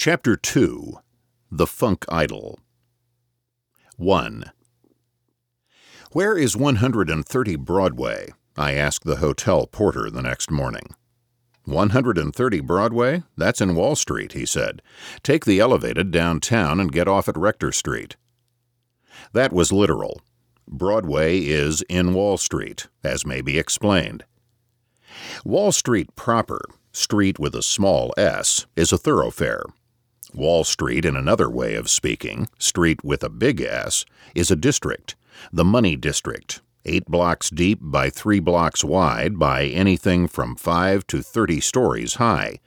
Chapter 2 The Funk Idol 1. Where is 130 Broadway? I asked the hotel porter the next morning. 130 Broadway? That's in Wall Street, he said. Take the elevated downtown and get off at Rector Street. That was literal. Broadway is in Wall Street, as may be explained. Wall Street proper, street with a small s, is a thoroughfare. Wall Street, in another way of speaking, street with a big S, is a district, the money district, eight blocks deep by three blocks wide by anything from five to thirty stories high.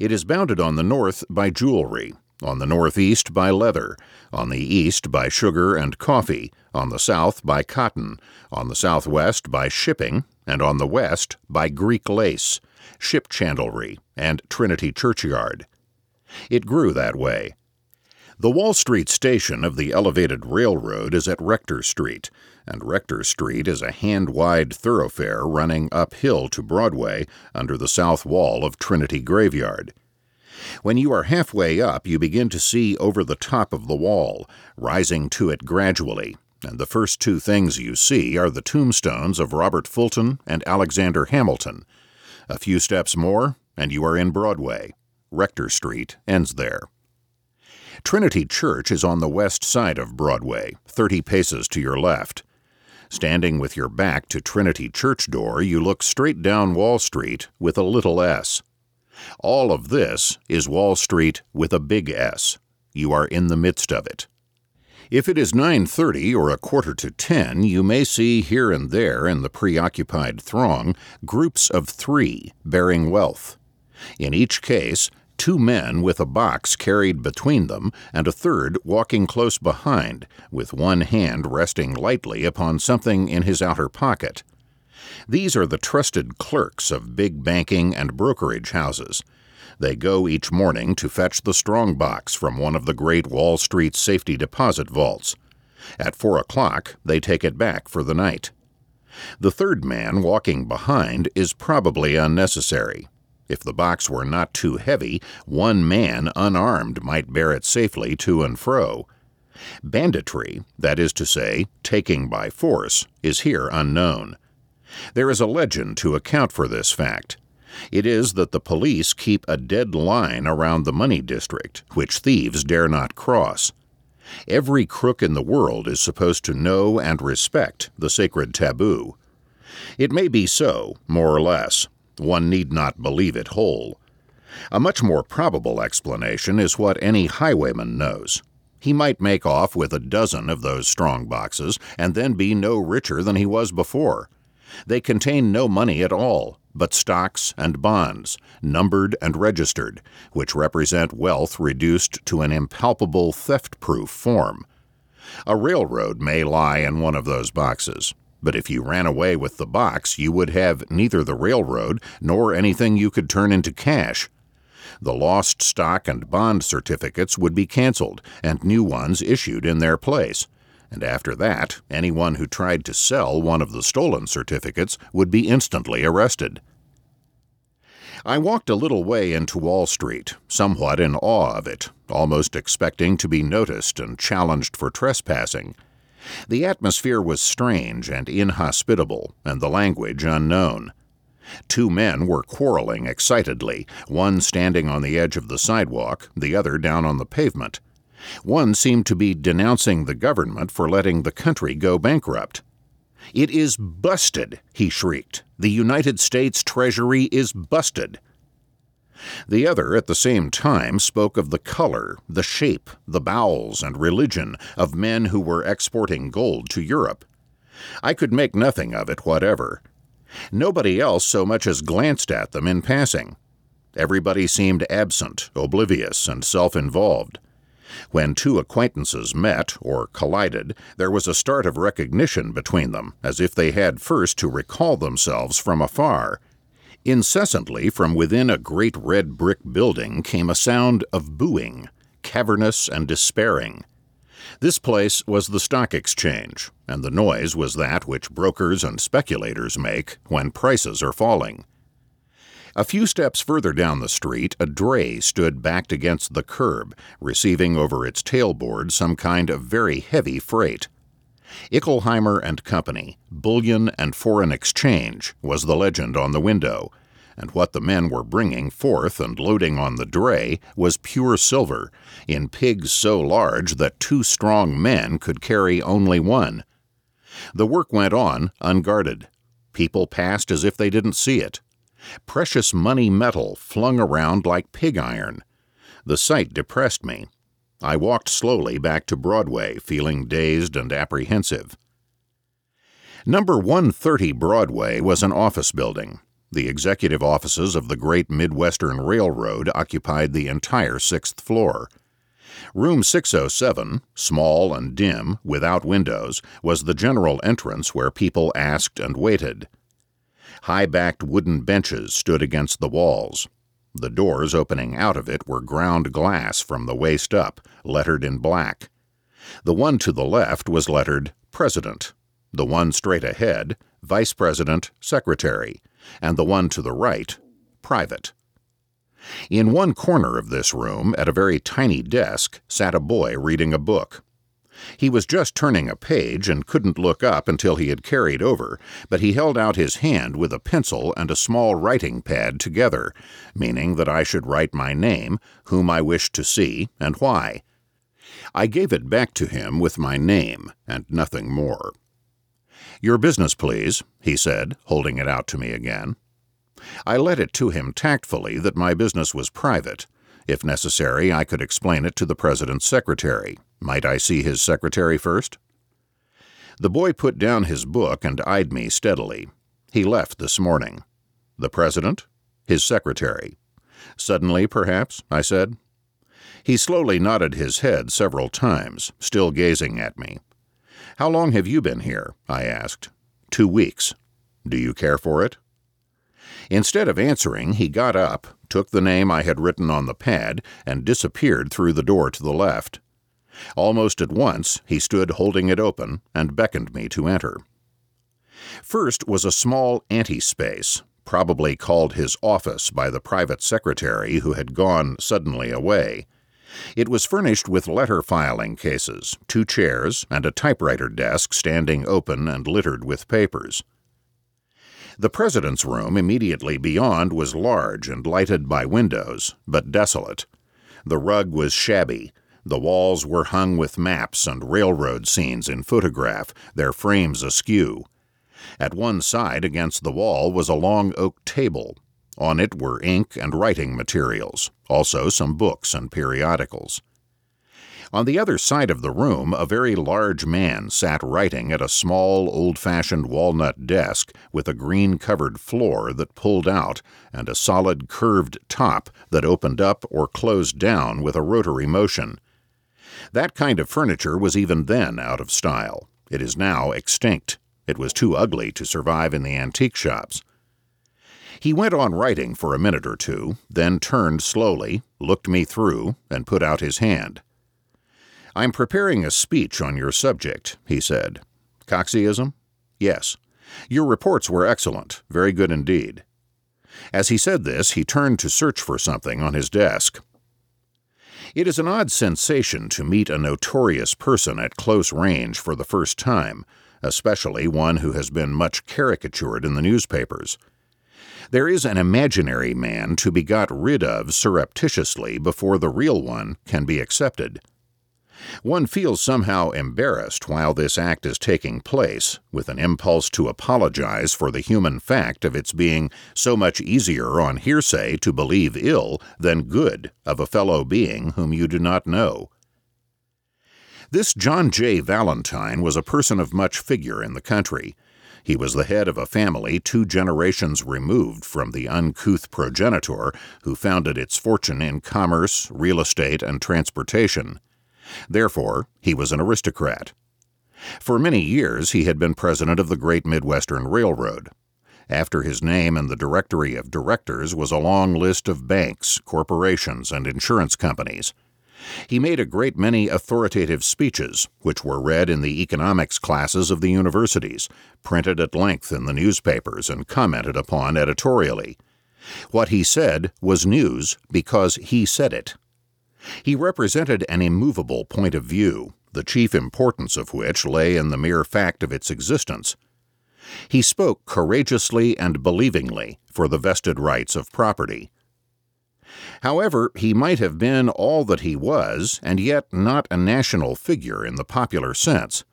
It is bounded on the north by jewelry, on the northeast by leather, on the east by sugar and coffee, on the south by cotton, on the southwest by shipping, and on the west by Greek lace, ship chandlery, and Trinity Churchyard. It grew that way. The Wall Street station of the elevated railroad is at Rector Street, and Rector Street is a hand wide thoroughfare running uphill to Broadway under the south wall of Trinity Graveyard. When you are halfway up, you begin to see over the top of the wall, rising to it gradually, and the first two things you see are the tombstones of Robert Fulton and Alexander Hamilton. A few steps more, and you are in Broadway. Rector Street ends there. Trinity Church is on the west side of Broadway, 30 paces to your left. Standing with your back to Trinity Church door, you look straight down Wall Street with a little s. All of this is Wall Street with a big S. You are in the midst of it. If it is 9:30 or a quarter to 10, you may see here and there in the preoccupied throng groups of 3 bearing wealth. In each case, two men with a box carried between them, and a third walking close behind, with one hand resting lightly upon something in his outer pocket. These are the trusted clerks of big banking and brokerage houses. They go each morning to fetch the strong box from one of the great Wall Street safety deposit vaults. At four o'clock, they take it back for the night. The third man walking behind is probably unnecessary. If the box were not too heavy, one man unarmed might bear it safely to and fro. Banditry, that is to say, taking by force, is here unknown. There is a legend to account for this fact. It is that the police keep a dead line around the money district, which thieves dare not cross. Every crook in the world is supposed to know and respect the sacred taboo. It may be so, more or less, one need not believe it whole. A much more probable explanation is what any highwayman knows. He might make off with a dozen of those strong boxes and then be no richer than he was before. They contain no money at all, but stocks and bonds, numbered and registered, which represent wealth reduced to an impalpable theft proof form. A railroad may lie in one of those boxes, but if you ran away with the box, you would have neither the railroad nor anything you could turn into cash. The lost stock and bond certificates would be canceled and new ones issued in their place. And after that, anyone who tried to sell one of the stolen certificates would be instantly arrested. I walked a little way into Wall Street, somewhat in awe of it, almost expecting to be noticed and challenged for trespassing. The atmosphere was strange and inhospitable, and the language unknown. Two men were quarreling excitedly, one standing on the edge of the sidewalk, the other down on the pavement. One seemed to be denouncing the government for letting the country go bankrupt. It is busted, he shrieked. The United States Treasury is busted. The other, at the same time, spoke of the color, the shape, the bowels, and religion of men who were exporting gold to Europe. I could make nothing of it whatever. Nobody else so much as glanced at them in passing. Everybody seemed absent, oblivious, and self involved. When two acquaintances met or collided, there was a start of recognition between them, as if they had first to recall themselves from afar. Incessantly from within a great red brick building came a sound of booing, cavernous and despairing. This place was the stock exchange, and the noise was that which brokers and speculators make when prices are falling. A few steps further down the street, a dray stood backed against the curb, receiving over its tailboard some kind of very heavy freight. Ickelheimer and Company, Bullion and Foreign Exchange was the legend on the window, and what the men were bringing forth and loading on the dray was pure silver, in pigs so large that two strong men could carry only one. The work went on unguarded. People passed as if they didn't see it. Precious money metal flung around like pig iron. The sight depressed me. I walked slowly back to Broadway, feeling dazed and apprehensive. Number 130 Broadway was an office building. The executive offices of the Great Midwestern Railroad occupied the entire sixth floor. Room 607, small and dim, without windows, was the general entrance where people asked and waited. High backed wooden benches stood against the walls. The doors opening out of it were ground glass from the waist up, lettered in black. The one to the left was lettered President, the one straight ahead, Vice President, Secretary, and the one to the right, Private. In one corner of this room, at a very tiny desk, sat a boy reading a book. He was just turning a page and couldn't look up until he had carried over, but he held out his hand with a pencil and a small writing pad together, meaning that I should write my name, whom I wished to see, and why. I gave it back to him with my name, and nothing more. Your business, please, he said, holding it out to me again. I let it to him tactfully that my business was private. If necessary, I could explain it to the President's secretary. Might I see his secretary first? The boy put down his book and eyed me steadily. He left this morning. The President? His secretary. Suddenly, perhaps? I said. He slowly nodded his head several times, still gazing at me. How long have you been here? I asked. Two weeks. Do you care for it? Instead of answering, he got up, took the name I had written on the pad, and disappeared through the door to the left. Almost at once, he stood holding it open and beckoned me to enter. First was a small ante-space, probably called his office by the private secretary who had gone suddenly away. It was furnished with letter filing cases, two chairs, and a typewriter desk standing open and littered with papers. The president's room immediately beyond was large and lighted by windows, but desolate. The rug was shabby, the walls were hung with maps and railroad scenes in photograph, their frames askew. At one side against the wall was a long oak table. On it were ink and writing materials, also some books and periodicals. On the other side of the room, a very large man sat writing at a small, old fashioned walnut desk with a green covered floor that pulled out and a solid curved top that opened up or closed down with a rotary motion. That kind of furniture was even then out of style. It is now extinct. It was too ugly to survive in the antique shops. He went on writing for a minute or two, then turned slowly, looked me through, and put out his hand. I'm preparing a speech on your subject, he said. Coxeyism? Yes. Your reports were excellent, very good indeed. As he said this, he turned to search for something on his desk. It is an odd sensation to meet a notorious person at close range for the first time, especially one who has been much caricatured in the newspapers. There is an imaginary man to be got rid of surreptitiously before the real one can be accepted. One feels somehow embarrassed while this act is taking place, with an impulse to apologize for the human fact of its being so much easier on hearsay to believe ill than good of a fellow being whom you do not know. This John J. Valentine was a person of much figure in the country. He was the head of a family two generations removed from the uncouth progenitor who founded its fortune in commerce, real estate, and transportation. Therefore, he was an aristocrat. For many years, he had been president of the Great Midwestern Railroad. After his name in the directory of directors was a long list of banks, corporations, and insurance companies. He made a great many authoritative speeches, which were read in the economics classes of the universities, printed at length in the newspapers, and commented upon editorially. What he said was news because he said it. He represented an immovable point of view, the chief importance of which lay in the mere fact of its existence. He spoke courageously and believingly for the vested rights of property. However, he might have been all that he was, and yet not a national figure in the popular sense.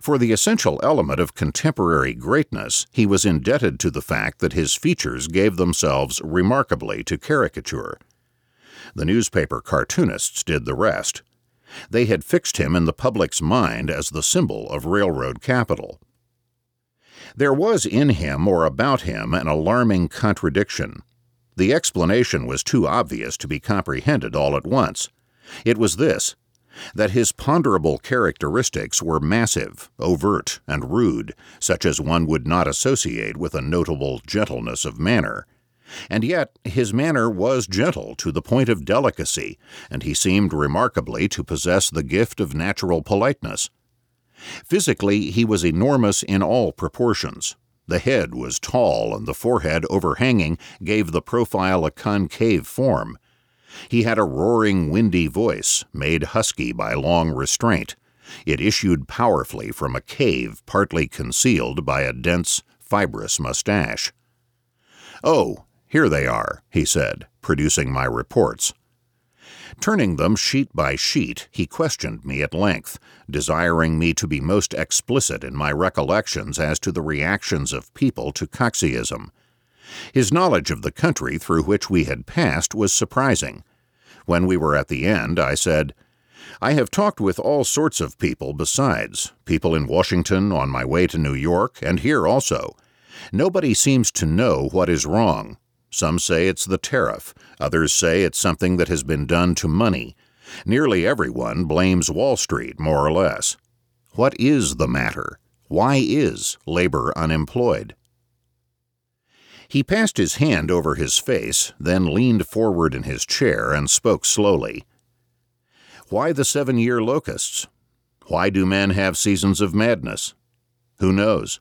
For the essential element of contemporary greatness, he was indebted to the fact that his features gave themselves remarkably to caricature. The newspaper cartoonists did the rest. They had fixed him in the public's mind as the symbol of railroad capital. There was in him or about him an alarming contradiction. The explanation was too obvious to be comprehended all at once. It was this that his ponderable characteristics were massive, overt, and rude, such as one would not associate with a notable gentleness of manner. And yet his manner was gentle to the point of delicacy, and he seemed remarkably to possess the gift of natural politeness. Physically, he was enormous in all proportions. The head was tall, and the forehead overhanging gave the profile a concave form. He had a roaring, windy voice, made husky by long restraint. It issued powerfully from a cave partly concealed by a dense, fibrous mustache. Oh, here they are, he said, producing my reports. Turning them sheet by sheet, he questioned me at length, desiring me to be most explicit in my recollections as to the reactions of people to Coxeyism. His knowledge of the country through which we had passed was surprising. When we were at the end, I said, I have talked with all sorts of people besides, people in Washington, on my way to New York, and here also. Nobody seems to know what is wrong. Some say it's the tariff, others say it's something that has been done to money. Nearly everyone blames Wall Street, more or less. What is the matter? Why is labor unemployed? He passed his hand over his face, then leaned forward in his chair and spoke slowly. Why the seven year locusts? Why do men have seasons of madness? Who knows?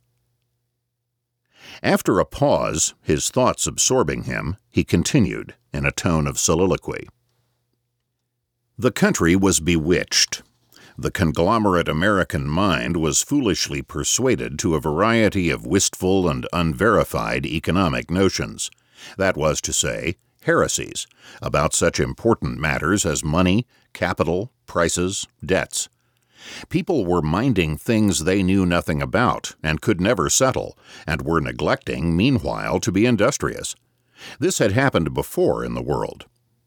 After a pause, his thoughts absorbing him, he continued in a tone of soliloquy. The country was bewitched. The conglomerate American mind was foolishly persuaded to a variety of wistful and unverified economic notions. That was to say, heresies, about such important matters as money, capital, prices, debts. People were minding things they knew nothing about and could never settle, and were neglecting, meanwhile, to be industrious. This had happened before in the world.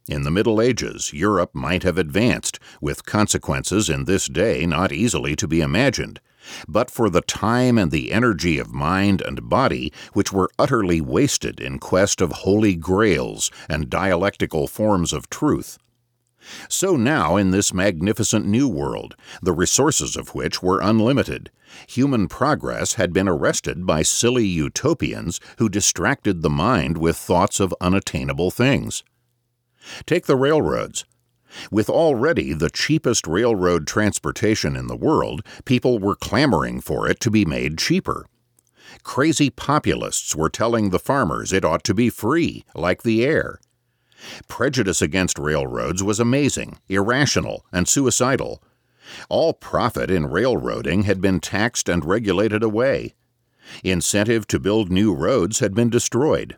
In the Middle Ages, Europe might have advanced, with consequences in this day not easily to be imagined, but for the time and the energy of mind and body which were utterly wasted in quest of holy grails and dialectical forms of truth. So now in this magnificent new world, the resources of which were unlimited, human progress had been arrested by silly utopians who distracted the mind with thoughts of unattainable things. Take the railroads. With already the cheapest railroad transportation in the world, people were clamoring for it to be made cheaper. Crazy populists were telling the farmers it ought to be free, like the air. Prejudice against railroads was amazing, irrational, and suicidal. All profit in railroading had been taxed and regulated away. Incentive to build new roads had been destroyed.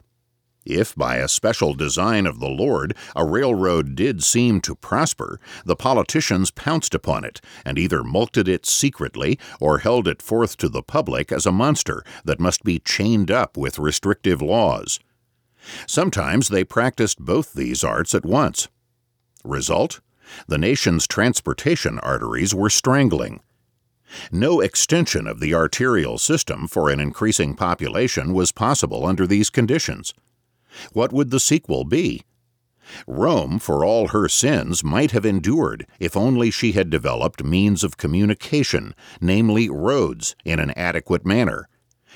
If by a special design of the Lord a railroad did seem to prosper, the politicians pounced upon it and either mulcted it secretly or held it forth to the public as a monster that must be chained up with restrictive laws. Sometimes they practiced both these arts at once. Result? The nation's transportation arteries were strangling. No extension of the arterial system for an increasing population was possible under these conditions. What would the sequel be? Rome, for all her sins, might have endured if only she had developed means of communication, namely roads, in an adequate manner.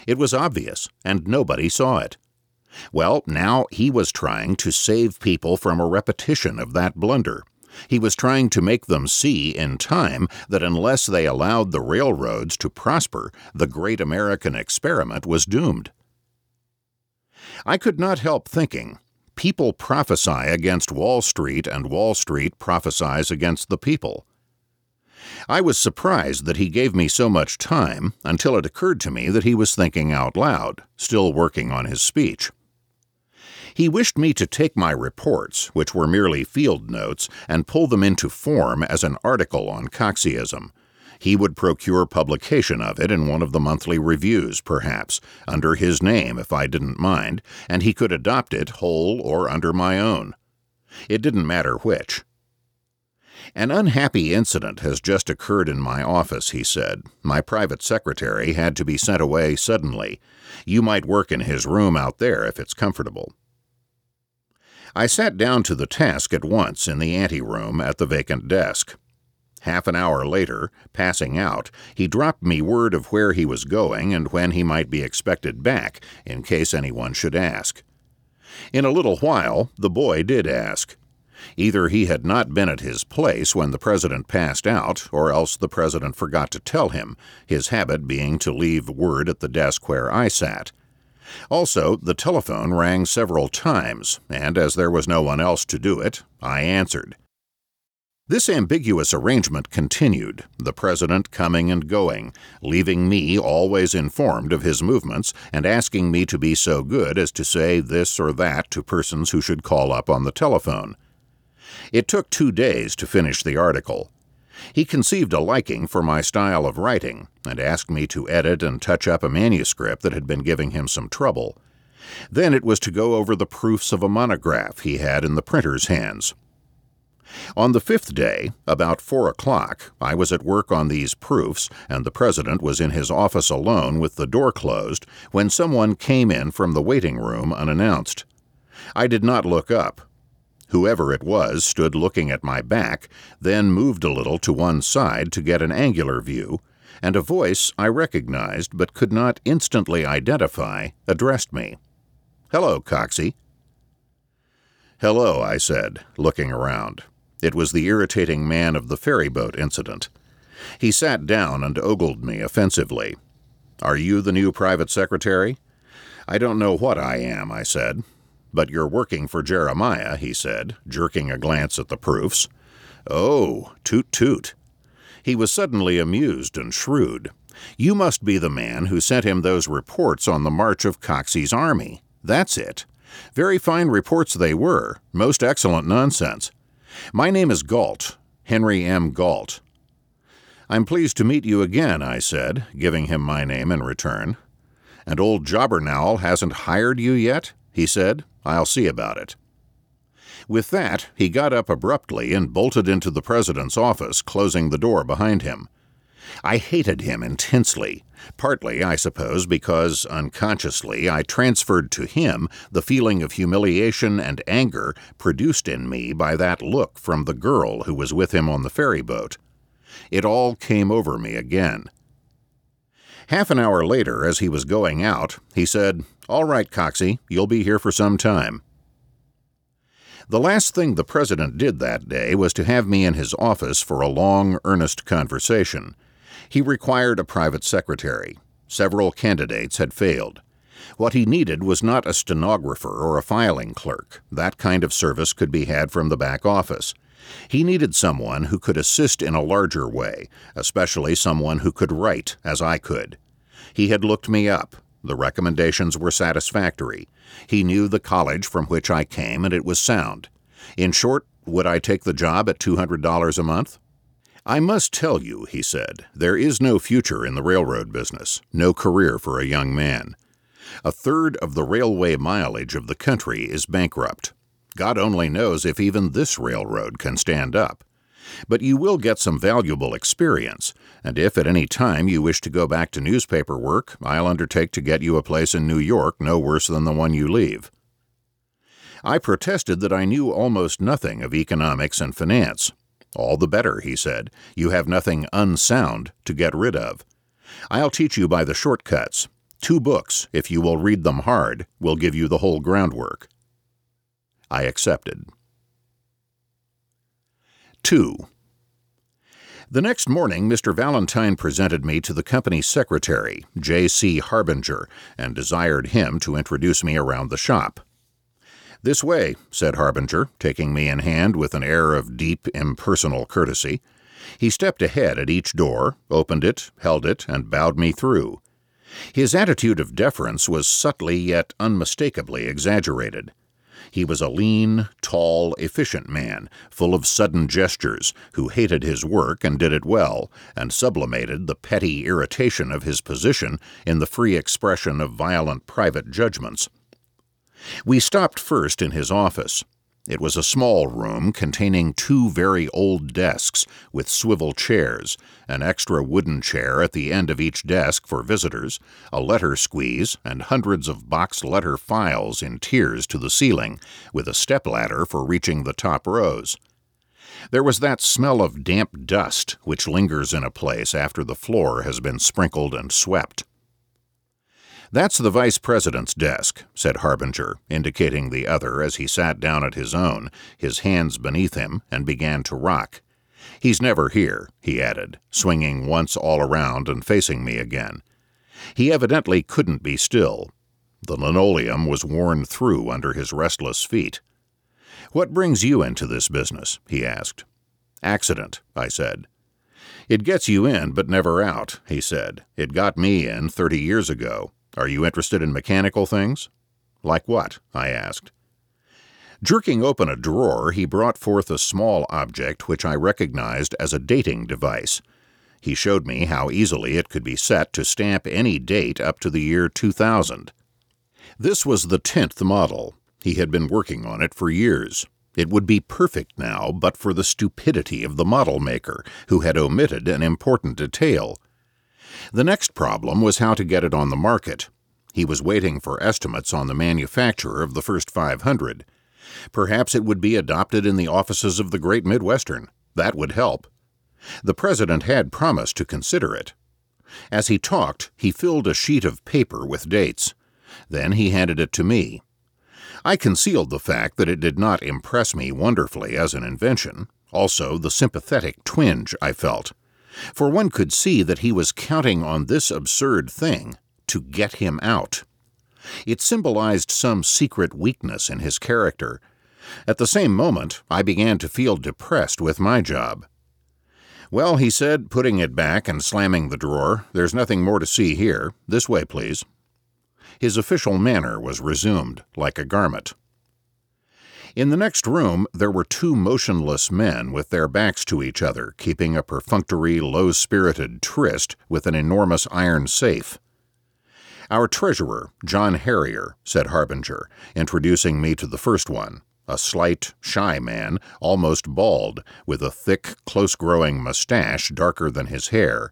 It was obvious, and nobody saw it. Well, now he was trying to save people from a repetition of that blunder. He was trying to make them see in time that unless they allowed the railroads to prosper, the great American experiment was doomed. I could not help thinking people prophesy against Wall Street, and Wall Street prophesies against the people. I was surprised that he gave me so much time until it occurred to me that he was thinking out loud, still working on his speech. He wished me to take my reports, which were merely field notes, and pull them into form as an article on Coxeyism. He would procure publication of it in one of the monthly reviews, perhaps, under his name if I didn't mind, and he could adopt it whole or under my own. It didn't matter which. An unhappy incident has just occurred in my office, he said. My private secretary had to be sent away suddenly. You might work in his room out there if it's comfortable. I sat down to the task at once in the anteroom at the vacant desk. Half an hour later, passing out, he dropped me word of where he was going and when he might be expected back, in case anyone should ask. In a little while, the boy did ask. Either he had not been at his place when the president passed out, or else the president forgot to tell him, his habit being to leave word at the desk where I sat. Also, the telephone rang several times, and as there was no one else to do it, I answered. This ambiguous arrangement continued, the president coming and going, leaving me always informed of his movements and asking me to be so good as to say this or that to persons who should call up on the telephone. It took two days to finish the article. He conceived a liking for my style of writing and asked me to edit and touch up a manuscript that had been giving him some trouble. Then it was to go over the proofs of a monograph he had in the printer's hands. On the fifth day, about four o'clock, I was at work on these proofs, and the president was in his office alone with the door closed when someone came in from the waiting room unannounced. I did not look up, Whoever it was stood looking at my back, then moved a little to one side to get an angular view, and a voice I recognized but could not instantly identify addressed me. Hello, Coxey. Hello, I said, looking around. It was the irritating man of the ferryboat incident. He sat down and ogled me offensively. Are you the new private secretary? I don't know what I am, I said. But you're working for Jeremiah, he said, jerking a glance at the proofs. Oh, toot toot. He was suddenly amused and shrewd. You must be the man who sent him those reports on the march of Coxey's army. That's it. Very fine reports they were, most excellent nonsense. My name is Galt, Henry M. Galt. I'm pleased to meet you again, I said, giving him my name in return. And old Jobbernowl hasn't hired you yet? He said. I'll see about it. With that, he got up abruptly and bolted into the president's office, closing the door behind him. I hated him intensely, partly, I suppose, because unconsciously I transferred to him the feeling of humiliation and anger produced in me by that look from the girl who was with him on the ferry boat. It all came over me again. Half an hour later, as he was going out, he said, All right, Coxey, you'll be here for some time. The last thing the president did that day was to have me in his office for a long, earnest conversation. He required a private secretary. Several candidates had failed. What he needed was not a stenographer or a filing clerk. That kind of service could be had from the back office. He needed someone who could assist in a larger way, especially someone who could write, as I could. He had looked me up. The recommendations were satisfactory. He knew the college from which I came, and it was sound. In short, would I take the job at $200 a month? I must tell you, he said, there is no future in the railroad business, no career for a young man. A third of the railway mileage of the country is bankrupt. God only knows if even this railroad can stand up. But you will get some valuable experience, and if at any time you wish to go back to newspaper work, I'll undertake to get you a place in New York no worse than the one you leave. I protested that I knew almost nothing of economics and finance. All the better, he said. You have nothing unsound to get rid of. I'll teach you by the shortcuts. Two books, if you will read them hard, will give you the whole groundwork. I accepted. 2. The next morning, Mr. Valentine presented me to the company secretary, J.C. Harbinger, and desired him to introduce me around the shop. This way, said Harbinger, taking me in hand with an air of deep, impersonal courtesy. He stepped ahead at each door, opened it, held it, and bowed me through. His attitude of deference was subtly yet unmistakably exaggerated. He was a lean, tall, efficient man, full of sudden gestures, who hated his work and did it well, and sublimated the petty irritation of his position in the free expression of violent private judgments. We stopped first in his office. It was a small room containing two very old desks with swivel chairs, an extra wooden chair at the end of each desk for visitors, a letter squeeze, and hundreds of box letter files in tiers to the ceiling, with a stepladder for reaching the top rows. There was that smell of damp dust which lingers in a place after the floor has been sprinkled and swept. That's the vice president's desk, said Harbinger, indicating the other as he sat down at his own, his hands beneath him, and began to rock. He's never here, he added, swinging once all around and facing me again. He evidently couldn't be still. The linoleum was worn through under his restless feet. What brings you into this business? he asked. Accident, I said. It gets you in, but never out, he said. It got me in thirty years ago. Are you interested in mechanical things? Like what? I asked. Jerking open a drawer, he brought forth a small object which I recognized as a dating device. He showed me how easily it could be set to stamp any date up to the year 2000. This was the tenth model. He had been working on it for years. It would be perfect now but for the stupidity of the model maker, who had omitted an important detail. The next problem was how to get it on the market. He was waiting for estimates on the manufacturer of the first 500. Perhaps it would be adopted in the offices of the Great Midwestern. That would help. The president had promised to consider it. As he talked, he filled a sheet of paper with dates. Then he handed it to me. I concealed the fact that it did not impress me wonderfully as an invention, also the sympathetic twinge I felt for one could see that he was counting on this absurd thing to get him out. It symbolized some secret weakness in his character. At the same moment, I began to feel depressed with my job. Well, he said, putting it back and slamming the drawer, there's nothing more to see here. This way, please. His official manner was resumed, like a garment. In the next room, there were two motionless men with their backs to each other, keeping a perfunctory, low spirited tryst with an enormous iron safe. Our treasurer, John Harrier, said Harbinger, introducing me to the first one, a slight, shy man, almost bald, with a thick, close growing mustache darker than his hair.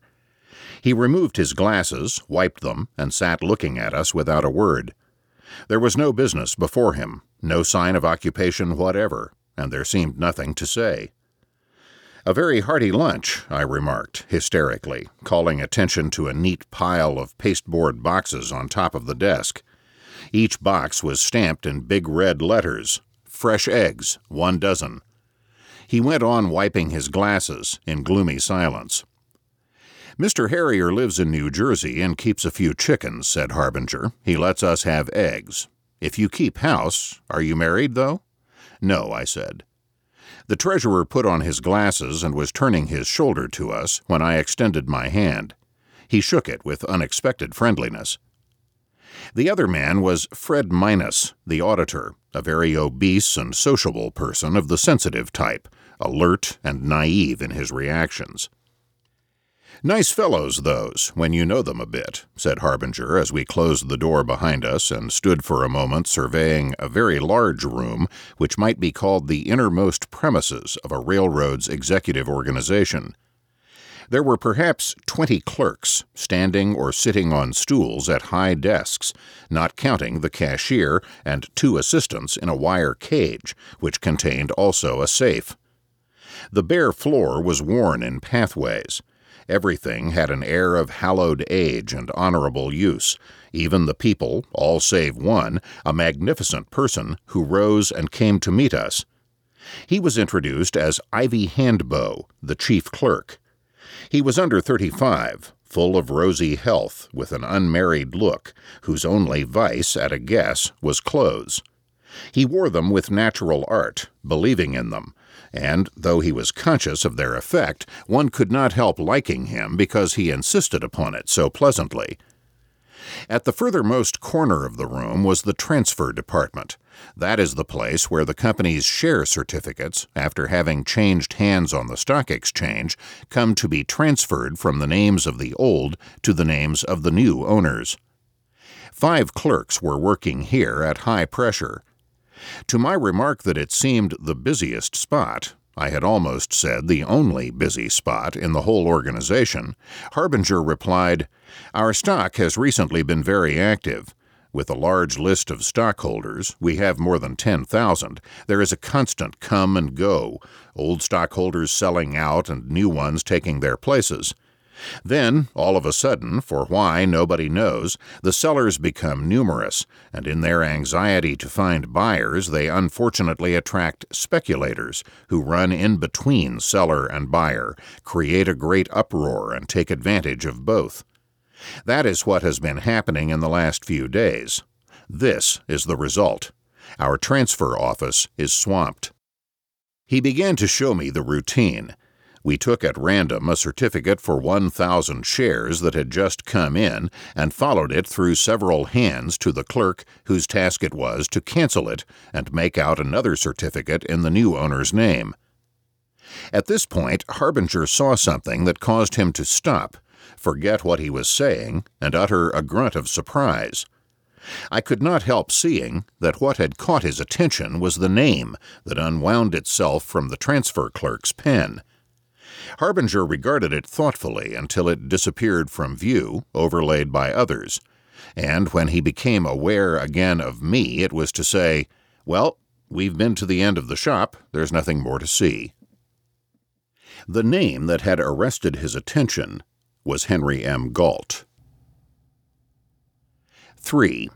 He removed his glasses, wiped them, and sat looking at us without a word. There was no business before him, no sign of occupation whatever, and there seemed nothing to say. A very hearty lunch, I remarked, hysterically, calling attention to a neat pile of pasteboard boxes on top of the desk. Each box was stamped in big red letters Fresh eggs, one dozen. He went on wiping his glasses in gloomy silence. Mr. Harrier lives in New Jersey and keeps a few chickens, said Harbinger. He lets us have eggs. If you keep house, are you married, though? No, I said. The treasurer put on his glasses and was turning his shoulder to us when I extended my hand. He shook it with unexpected friendliness. The other man was Fred Minus, the auditor, a very obese and sociable person of the sensitive type, alert and naive in his reactions. Nice fellows, those, when you know them a bit, said Harbinger as we closed the door behind us and stood for a moment surveying a very large room which might be called the innermost premises of a railroad's executive organization. There were perhaps twenty clerks, standing or sitting on stools at high desks, not counting the cashier and two assistants in a wire cage, which contained also a safe. The bare floor was worn in pathways. Everything had an air of hallowed age and honorable use, even the people, all save one, a magnificent person, who rose and came to meet us. He was introduced as Ivy Handbow, the chief clerk. He was under 35, full of rosy health, with an unmarried look, whose only vice, at a guess, was clothes. He wore them with natural art, believing in them, and, though he was conscious of their effect, one could not help liking him because he insisted upon it so pleasantly. At the furthermost corner of the room was the transfer department. That is the place where the company's share certificates, after having changed hands on the stock exchange, come to be transferred from the names of the old to the names of the new owners. Five clerks were working here at high pressure. To my remark that it seemed the busiest spot, I had almost said the only busy spot in the whole organization, Harbinger replied, Our stock has recently been very active. With a large list of stockholders, we have more than 10,000, there is a constant come and go, old stockholders selling out and new ones taking their places. Then, all of a sudden, for why nobody knows, the sellers become numerous, and in their anxiety to find buyers, they unfortunately attract speculators who run in between seller and buyer, create a great uproar, and take advantage of both. That is what has been happening in the last few days. This is the result. Our transfer office is swamped. He began to show me the routine we took at random a certificate for 1,000 shares that had just come in and followed it through several hands to the clerk whose task it was to cancel it and make out another certificate in the new owner's name. At this point, Harbinger saw something that caused him to stop, forget what he was saying, and utter a grunt of surprise. I could not help seeing that what had caught his attention was the name that unwound itself from the transfer clerk's pen. Harbinger regarded it thoughtfully until it disappeared from view, overlaid by others. And when he became aware again of me, it was to say, Well, we've been to the end of the shop, there's nothing more to see. The name that had arrested his attention was Henry M. Galt. 3.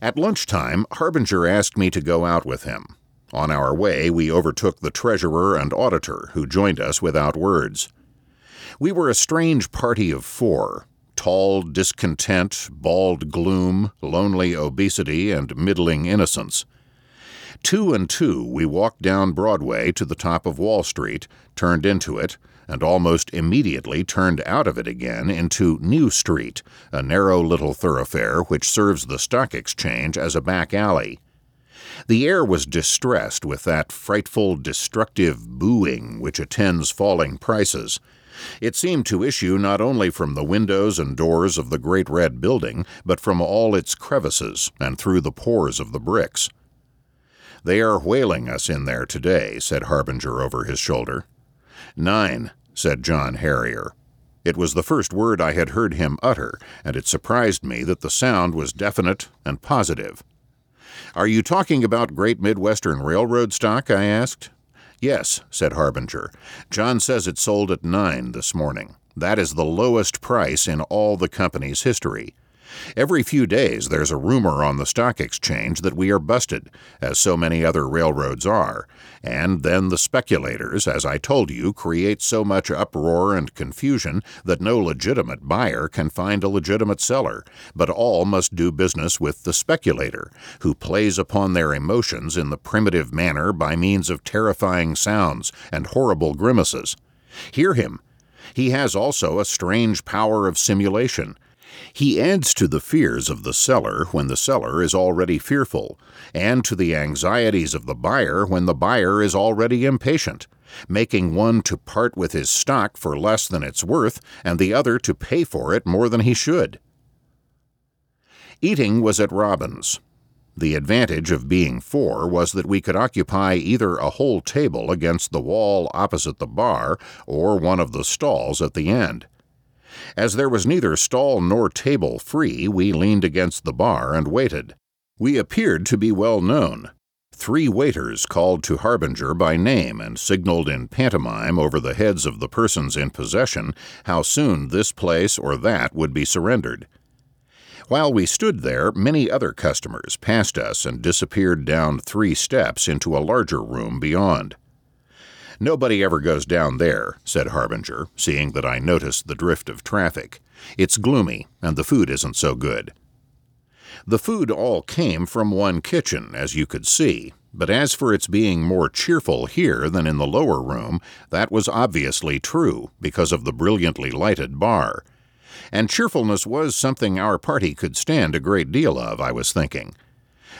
At lunchtime, Harbinger asked me to go out with him. On our way, we overtook the treasurer and auditor, who joined us without words. We were a strange party of four tall discontent, bald gloom, lonely obesity, and middling innocence. Two and two, we walked down Broadway to the top of Wall Street, turned into it, and almost immediately turned out of it again into New Street, a narrow little thoroughfare which serves the Stock Exchange as a back alley. The air was distressed with that frightful, destructive booing which attends falling prices. It seemed to issue not only from the windows and doors of the great red building, but from all its crevices and through the pores of the bricks. They are whaling us in there today, said Harbinger over his shoulder. Nine, said John Harrier. It was the first word I had heard him utter, and it surprised me that the sound was definite and positive. Are you talking about Great Midwestern Railroad stock? I asked. Yes, said Harbinger. John says it sold at nine this morning. That is the lowest price in all the company's history. Every few days there's a rumor on the stock exchange that we are busted, as so many other railroads are, and then the speculators, as I told you, create so much uproar and confusion that no legitimate buyer can find a legitimate seller, but all must do business with the speculator, who plays upon their emotions in the primitive manner by means of terrifying sounds and horrible grimaces. Hear him. He has also a strange power of simulation he adds to the fears of the seller when the seller is already fearful, and to the anxieties of the buyer when the buyer is already impatient, making one to part with his stock for less than it's worth and the other to pay for it more than he should. Eating was at Robin's. The advantage of being four was that we could occupy either a whole table against the wall opposite the bar or one of the stalls at the end. As there was neither stall nor table free, we leaned against the bar and waited. We appeared to be well known. Three waiters called to Harbinger by name and signaled in pantomime over the heads of the persons in possession how soon this place or that would be surrendered. While we stood there, many other customers passed us and disappeared down three steps into a larger room beyond. Nobody ever goes down there, said Harbinger, seeing that I noticed the drift of traffic. It's gloomy, and the food isn't so good. The food all came from one kitchen, as you could see, but as for its being more cheerful here than in the lower room, that was obviously true because of the brilliantly lighted bar. And cheerfulness was something our party could stand a great deal of, I was thinking.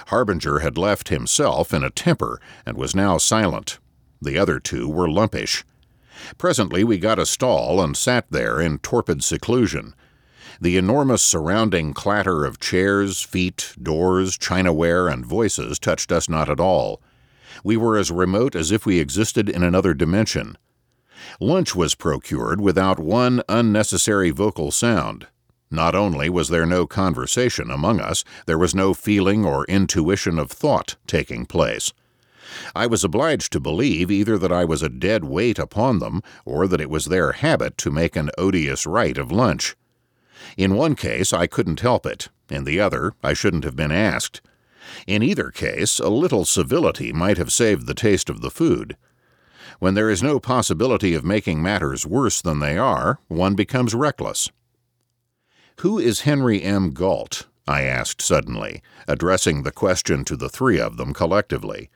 Harbinger had left himself in a temper and was now silent. The other two were lumpish. Presently we got a stall and sat there in torpid seclusion. The enormous surrounding clatter of chairs, feet, doors, chinaware, and voices touched us not at all. We were as remote as if we existed in another dimension. Lunch was procured without one unnecessary vocal sound. Not only was there no conversation among us, there was no feeling or intuition of thought taking place. I was obliged to believe either that I was a dead weight upon them, or that it was their habit to make an odious rite of lunch. In one case, I couldn't help it. In the other, I shouldn't have been asked. In either case, a little civility might have saved the taste of the food. When there is no possibility of making matters worse than they are, one becomes reckless. Who is Henry M. Galt? I asked suddenly, addressing the question to the three of them collectively.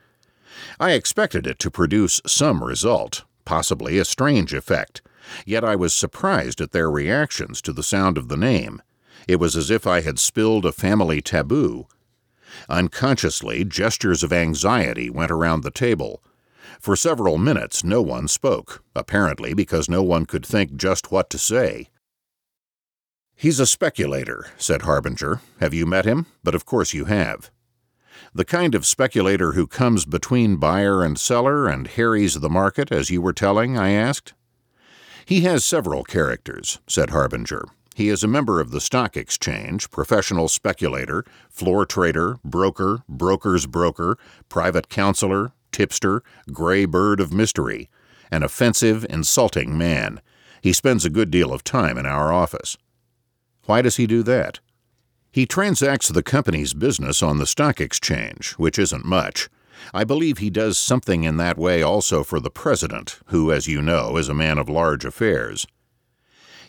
I expected it to produce some result, possibly a strange effect, Yet I was surprised at their reactions to the sound of the name. It was as if I had spilled a family taboo. Unconsciously, gestures of anxiety went around the table. For several minutes, no one spoke, apparently because no one could think just what to say. He's a speculator, said Harbinger. Have you met him? But of course you have. The kind of speculator who comes between buyer and seller and harries the market, as you were telling? I asked. He has several characters, said Harbinger. He is a member of the stock exchange, professional speculator, floor trader, broker, broker's broker, private counselor, tipster, gray bird of mystery, an offensive, insulting man. He spends a good deal of time in our office. Why does he do that? He transacts the company's business on the stock exchange, which isn't much. I believe he does something in that way also for the President, who, as you know, is a man of large affairs.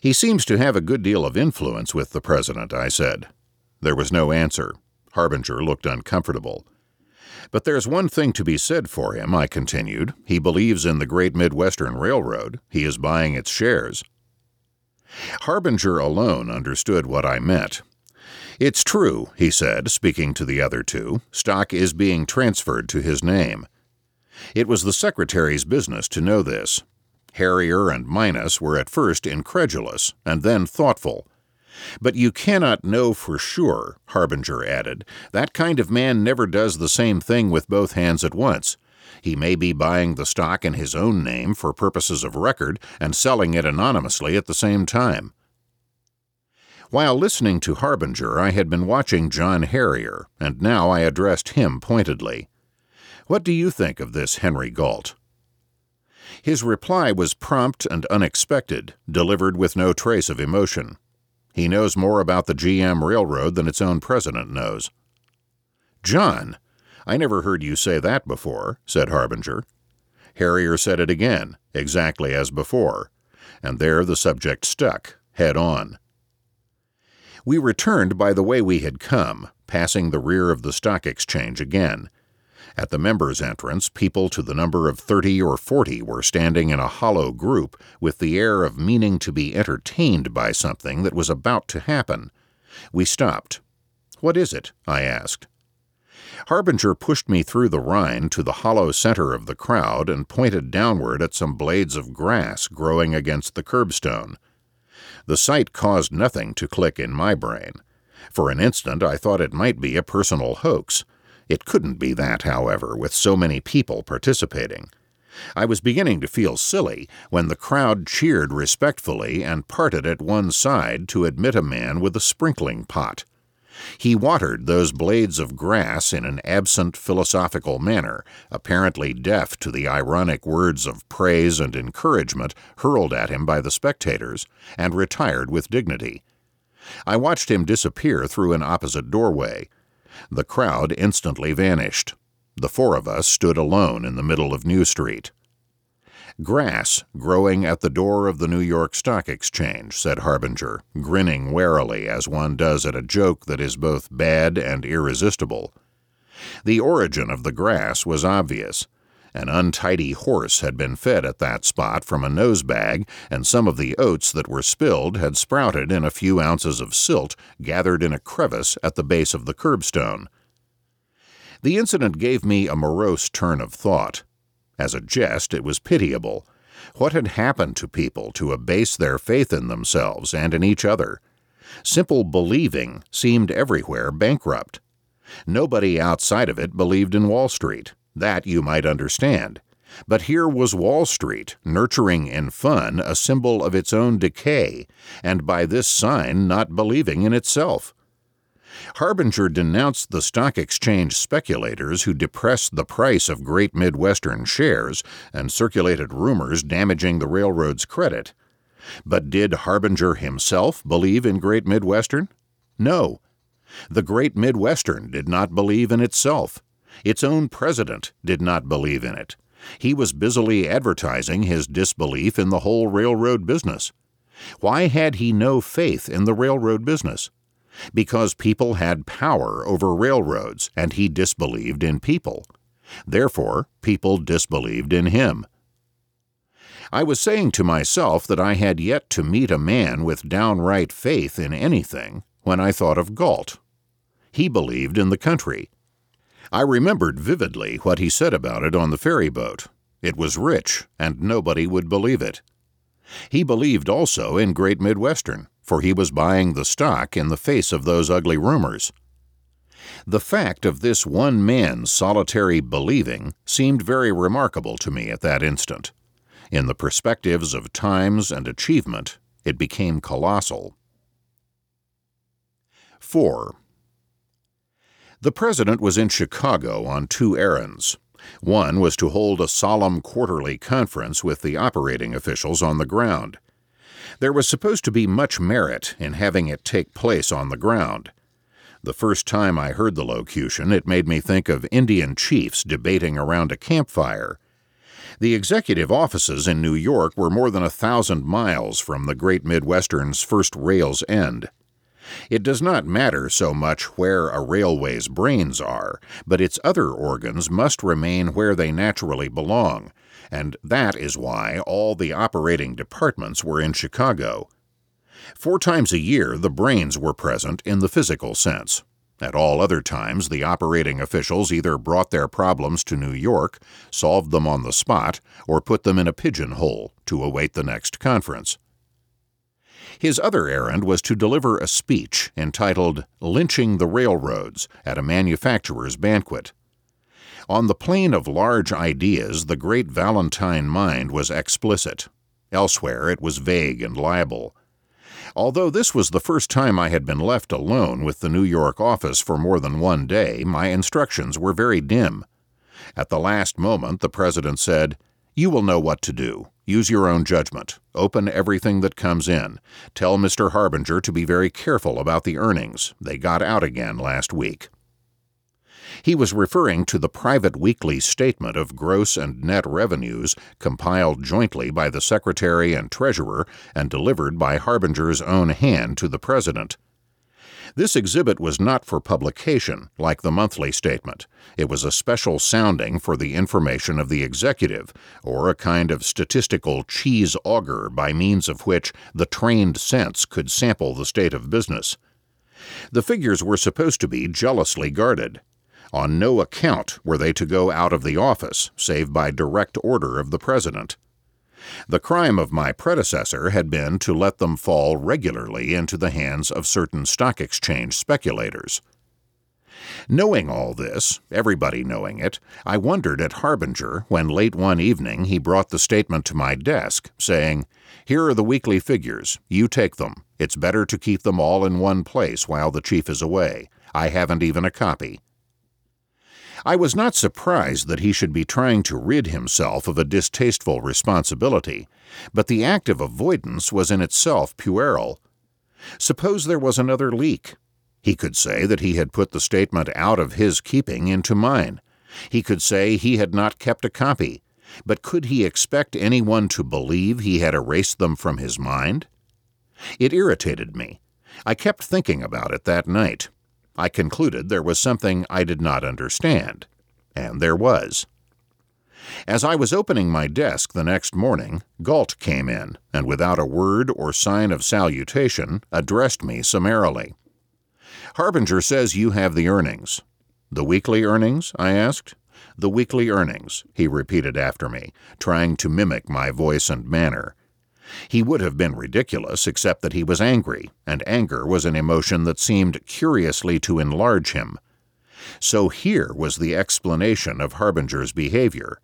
He seems to have a good deal of influence with the President, I said. There was no answer. Harbinger looked uncomfortable. But there's one thing to be said for him, I continued. He believes in the Great Midwestern Railroad. He is buying its shares. Harbinger alone understood what I meant. It's true, he said, speaking to the other two. Stock is being transferred to his name. It was the secretary's business to know this. Harrier and Minas were at first incredulous, and then thoughtful. But you cannot know for sure, Harbinger added. That kind of man never does the same thing with both hands at once. He may be buying the stock in his own name for purposes of record and selling it anonymously at the same time. While listening to Harbinger, I had been watching John Harrier, and now I addressed him pointedly. What do you think of this Henry Galt? His reply was prompt and unexpected, delivered with no trace of emotion. He knows more about the GM Railroad than its own president knows. John, I never heard you say that before, said Harbinger. Harrier said it again, exactly as before, and there the subject stuck, head on. We returned by the way we had come, passing the rear of the stock exchange again. At the members' entrance, people to the number of thirty or forty were standing in a hollow group with the air of meaning to be entertained by something that was about to happen. We stopped. What is it? I asked. Harbinger pushed me through the rind to the hollow center of the crowd and pointed downward at some blades of grass growing against the curbstone. The sight caused nothing to click in my brain. For an instant, I thought it might be a personal hoax. It couldn't be that, however, with so many people participating. I was beginning to feel silly when the crowd cheered respectfully and parted at one side to admit a man with a sprinkling pot. He watered those blades of grass in an absent philosophical manner, apparently deaf to the ironic words of praise and encouragement hurled at him by the spectators, and retired with dignity. I watched him disappear through an opposite doorway. The crowd instantly vanished. The four of us stood alone in the middle of New Street. Grass growing at the door of the New York Stock Exchange, said Harbinger, grinning warily as one does at a joke that is both bad and irresistible. The origin of the grass was obvious. An untidy horse had been fed at that spot from a nose bag, and some of the oats that were spilled had sprouted in a few ounces of silt gathered in a crevice at the base of the curbstone. The incident gave me a morose turn of thought. As a jest, it was pitiable. What had happened to people to abase their faith in themselves and in each other? Simple believing seemed everywhere bankrupt. Nobody outside of it believed in Wall Street. That you might understand. But here was Wall Street, nurturing in fun a symbol of its own decay, and by this sign not believing in itself. Harbinger denounced the stock exchange speculators who depressed the price of Great Midwestern shares and circulated rumors damaging the railroad's credit. But did Harbinger himself believe in Great Midwestern? No. The Great Midwestern did not believe in itself. Its own president did not believe in it. He was busily advertising his disbelief in the whole railroad business. Why had he no faith in the railroad business? Because people had power over railroads and he disbelieved in people. Therefore, people disbelieved in him. I was saying to myself that I had yet to meet a man with downright faith in anything when I thought of Galt. He believed in the country. I remembered vividly what he said about it on the ferry boat. It was rich, and nobody would believe it. He believed also in Great Midwestern, for he was buying the stock in the face of those ugly rumors. The fact of this one man's solitary believing seemed very remarkable to me at that instant. In the perspectives of times and achievement, it became colossal. 4. The President was in Chicago on two errands. One was to hold a solemn quarterly conference with the operating officials on the ground. There was supposed to be much merit in having it take place on the ground. The first time I heard the locution, it made me think of Indian chiefs debating around a campfire. The executive offices in New York were more than a thousand miles from the Great Midwestern's first rail's end. It does not matter so much where a railway's brains are, but its other organs must remain where they naturally belong, and that is why all the operating departments were in Chicago. Four times a year, the brains were present in the physical sense. At all other times, the operating officials either brought their problems to New York, solved them on the spot, or put them in a pigeonhole to await the next conference. His other errand was to deliver a speech entitled Lynching the Railroads at a manufacturer's banquet. On the plane of large ideas, the great Valentine mind was explicit. Elsewhere, it was vague and liable. Although this was the first time I had been left alone with the New York office for more than one day, my instructions were very dim. At the last moment, the President said, You will know what to do. Use your own judgment. Open everything that comes in. Tell Mr. Harbinger to be very careful about the earnings. They got out again last week. He was referring to the private weekly statement of gross and net revenues compiled jointly by the Secretary and Treasurer and delivered by Harbinger's own hand to the President. This exhibit was not for publication, like the monthly statement. It was a special sounding for the information of the executive, or a kind of statistical cheese auger by means of which the trained sense could sample the state of business. The figures were supposed to be jealously guarded. On no account were they to go out of the office, save by direct order of the President. The crime of my predecessor had been to let them fall regularly into the hands of certain stock exchange speculators. Knowing all this, everybody knowing it, I wondered at Harbinger when late one evening he brought the statement to my desk, saying, Here are the weekly figures. You take them. It's better to keep them all in one place while the chief is away. I haven't even a copy. I was not surprised that he should be trying to rid himself of a distasteful responsibility, but the act of avoidance was in itself puerile. Suppose there was another leak. He could say that he had put the statement out of his keeping into mine. He could say he had not kept a copy. But could he expect anyone to believe he had erased them from his mind? It irritated me. I kept thinking about it that night. I concluded there was something I did not understand. And there was. As I was opening my desk the next morning, Galt came in, and without a word or sign of salutation, addressed me summarily. Harbinger says you have the earnings. The weekly earnings? I asked. The weekly earnings, he repeated after me, trying to mimic my voice and manner. He would have been ridiculous except that he was angry, and anger was an emotion that seemed curiously to enlarge him. So here was the explanation of Harbinger's behavior.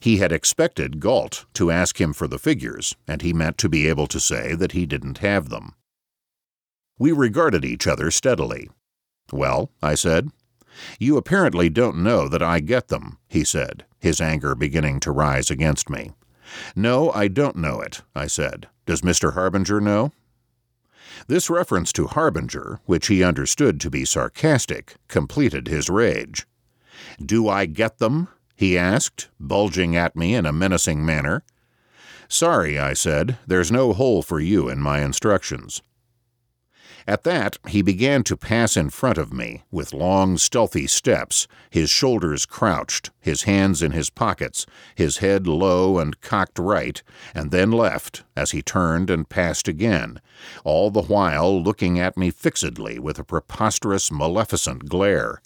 He had expected Galt to ask him for the figures, and he meant to be able to say that he didn't have them. We regarded each other steadily. Well, I said. You apparently don't know that I get them, he said, his anger beginning to rise against me. No, I don't know it, I said. Does Mr. Harbinger know? This reference to Harbinger, which he understood to be sarcastic, completed his rage. Do I get them? he asked, bulging at me in a menacing manner. Sorry, I said, there's no hole for you in my instructions. At that, he began to pass in front of me with long, stealthy steps, his shoulders crouched, his hands in his pockets, his head low and cocked right, and then left as he turned and passed again, all the while looking at me fixedly with a preposterous, maleficent glare.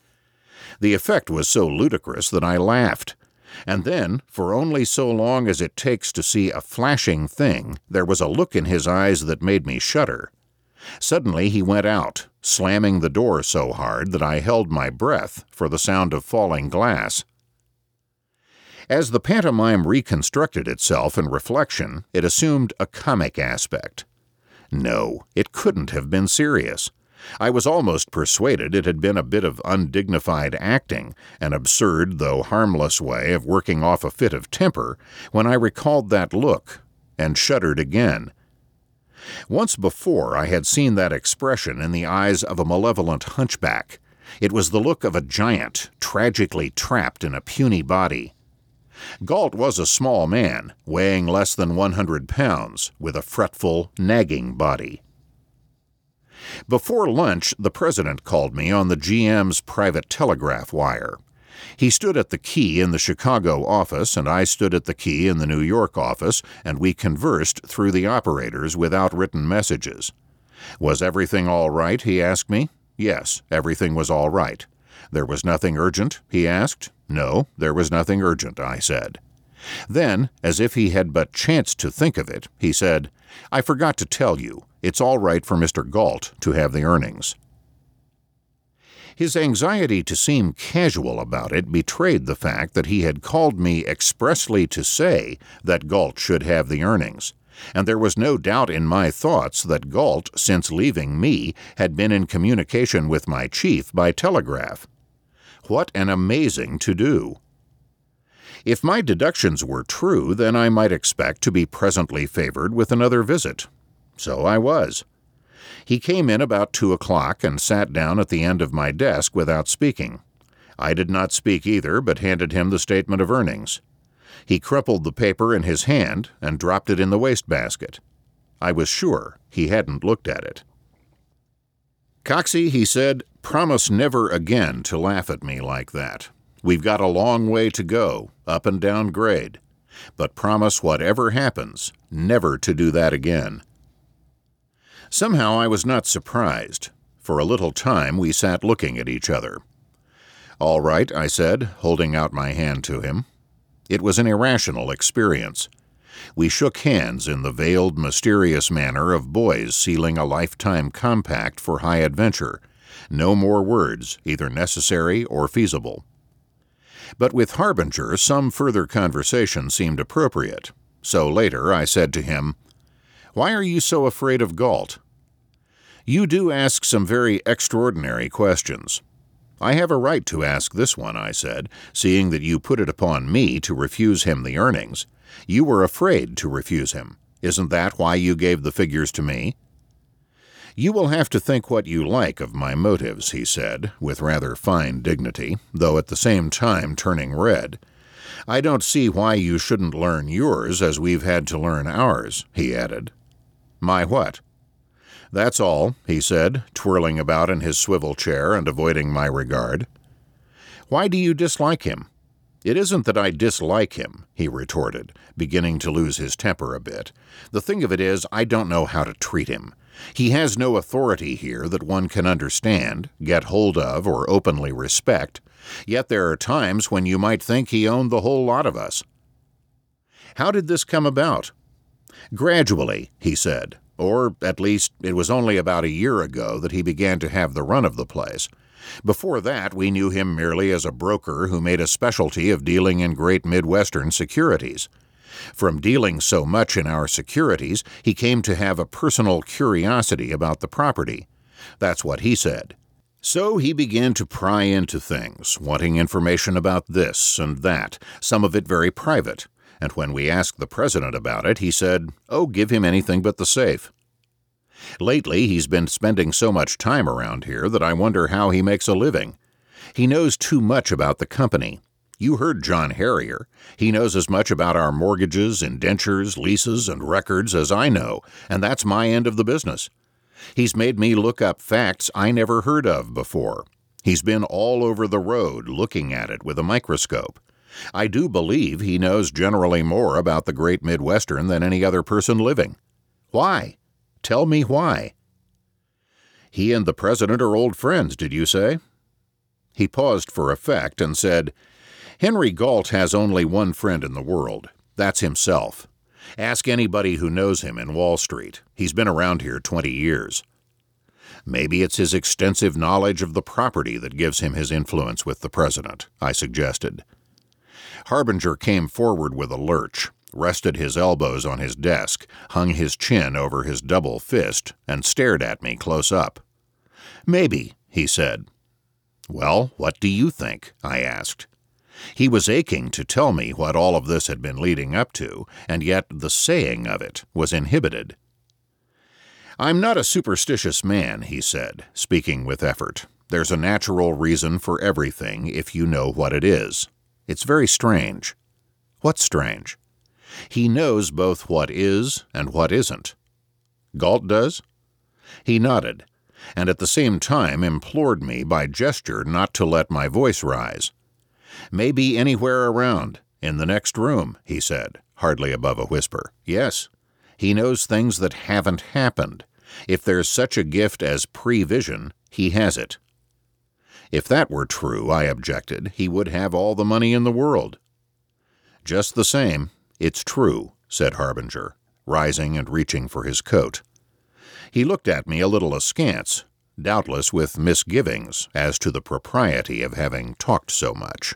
The effect was so ludicrous that I laughed. And then, for only so long as it takes to see a flashing thing, there was a look in his eyes that made me shudder. Suddenly he went out, slamming the door so hard that I held my breath for the sound of falling glass. As the pantomime reconstructed itself in reflection, it assumed a comic aspect. No, it couldn't have been serious. I was almost persuaded it had been a bit of undignified acting, an absurd though harmless way of working off a fit of temper, when I recalled that look, and shuddered again once before I had seen that expression in the eyes of a malevolent hunchback. It was the look of a giant, tragically trapped in a puny body. Galt was a small man, weighing less than 100 pounds, with a fretful, nagging body. Before lunch, the president called me on the GM's private telegraph wire. He stood at the key in the Chicago office, and I stood at the key in the New York office, and we conversed through the operators without written messages. Was everything all right? he asked me. Yes, everything was all right. There was nothing urgent? he asked. No, there was nothing urgent, I said. Then, as if he had but chanced to think of it, he said, I forgot to tell you, it's all right for Mr. Galt to have the earnings. His anxiety to seem casual about it betrayed the fact that he had called me expressly to say that Galt should have the earnings, and there was no doubt in my thoughts that Galt, since leaving me, had been in communication with my chief by telegraph. What an amazing to do! If my deductions were true, then I might expect to be presently favored with another visit. So I was. He came in about two o'clock and sat down at the end of my desk without speaking. I did not speak either, but handed him the statement of earnings. He crumpled the paper in his hand and dropped it in the wastebasket. I was sure he hadn't looked at it. Coxey, he said, promise never again to laugh at me like that. We've got a long way to go, up and down grade. But promise whatever happens, never to do that again. Somehow I was not surprised. For a little time we sat looking at each other. All right, I said, holding out my hand to him. It was an irrational experience. We shook hands in the veiled, mysterious manner of boys sealing a lifetime compact for high adventure. No more words, either necessary or feasible. But with Harbinger, some further conversation seemed appropriate. So later I said to him, Why are you so afraid of Galt? You do ask some very extraordinary questions. I have a right to ask this one, I said, seeing that you put it upon me to refuse him the earnings. You were afraid to refuse him. Isn't that why you gave the figures to me? You will have to think what you like of my motives, he said, with rather fine dignity, though at the same time turning red. I don't see why you shouldn't learn yours as we've had to learn ours, he added. My what? That's all, he said, twirling about in his swivel chair and avoiding my regard. Why do you dislike him? It isn't that I dislike him, he retorted, beginning to lose his temper a bit. The thing of it is, I don't know how to treat him. He has no authority here that one can understand, get hold of, or openly respect, yet there are times when you might think he owned the whole lot of us. How did this come about? Gradually, he said, or at least it was only about a year ago that he began to have the run of the place. Before that, we knew him merely as a broker who made a specialty of dealing in great Midwestern securities. From dealing so much in our securities, he came to have a personal curiosity about the property. That's what he said. So he began to pry into things, wanting information about this and that, some of it very private. And when we asked the president about it, he said, Oh, give him anything but the safe. Lately, he's been spending so much time around here that I wonder how he makes a living. He knows too much about the company. You heard John Harrier. He knows as much about our mortgages, indentures, leases, and records as I know, and that's my end of the business. He's made me look up facts I never heard of before. He's been all over the road looking at it with a microscope. I do believe he knows generally more about the great Midwestern than any other person living. Why? Tell me why. He and the president are old friends, did you say? He paused for effect and said, Henry Galt has only one friend in the world. That's himself. Ask anybody who knows him in Wall Street. He's been around here 20 years. Maybe it's his extensive knowledge of the property that gives him his influence with the president, I suggested. Harbinger came forward with a lurch rested his elbows on his desk, hung his chin over his double fist, and stared at me close up. Maybe, he said. Well, what do you think? I asked. He was aching to tell me what all of this had been leading up to, and yet the saying of it was inhibited. I'm not a superstitious man, he said, speaking with effort. There's a natural reason for everything if you know what it is. It's very strange. What's strange? He knows both what is and what isn't. Galt does? He nodded, and at the same time implored me by gesture not to let my voice rise. Maybe anywhere around, in the next room, he said, hardly above a whisper. Yes, he knows things that haven't happened. If there's such a gift as prevision, he has it. If that were true, I objected, he would have all the money in the world. Just the same, it's true, said Harbinger, rising and reaching for his coat. He looked at me a little askance, doubtless with misgivings as to the propriety of having talked so much.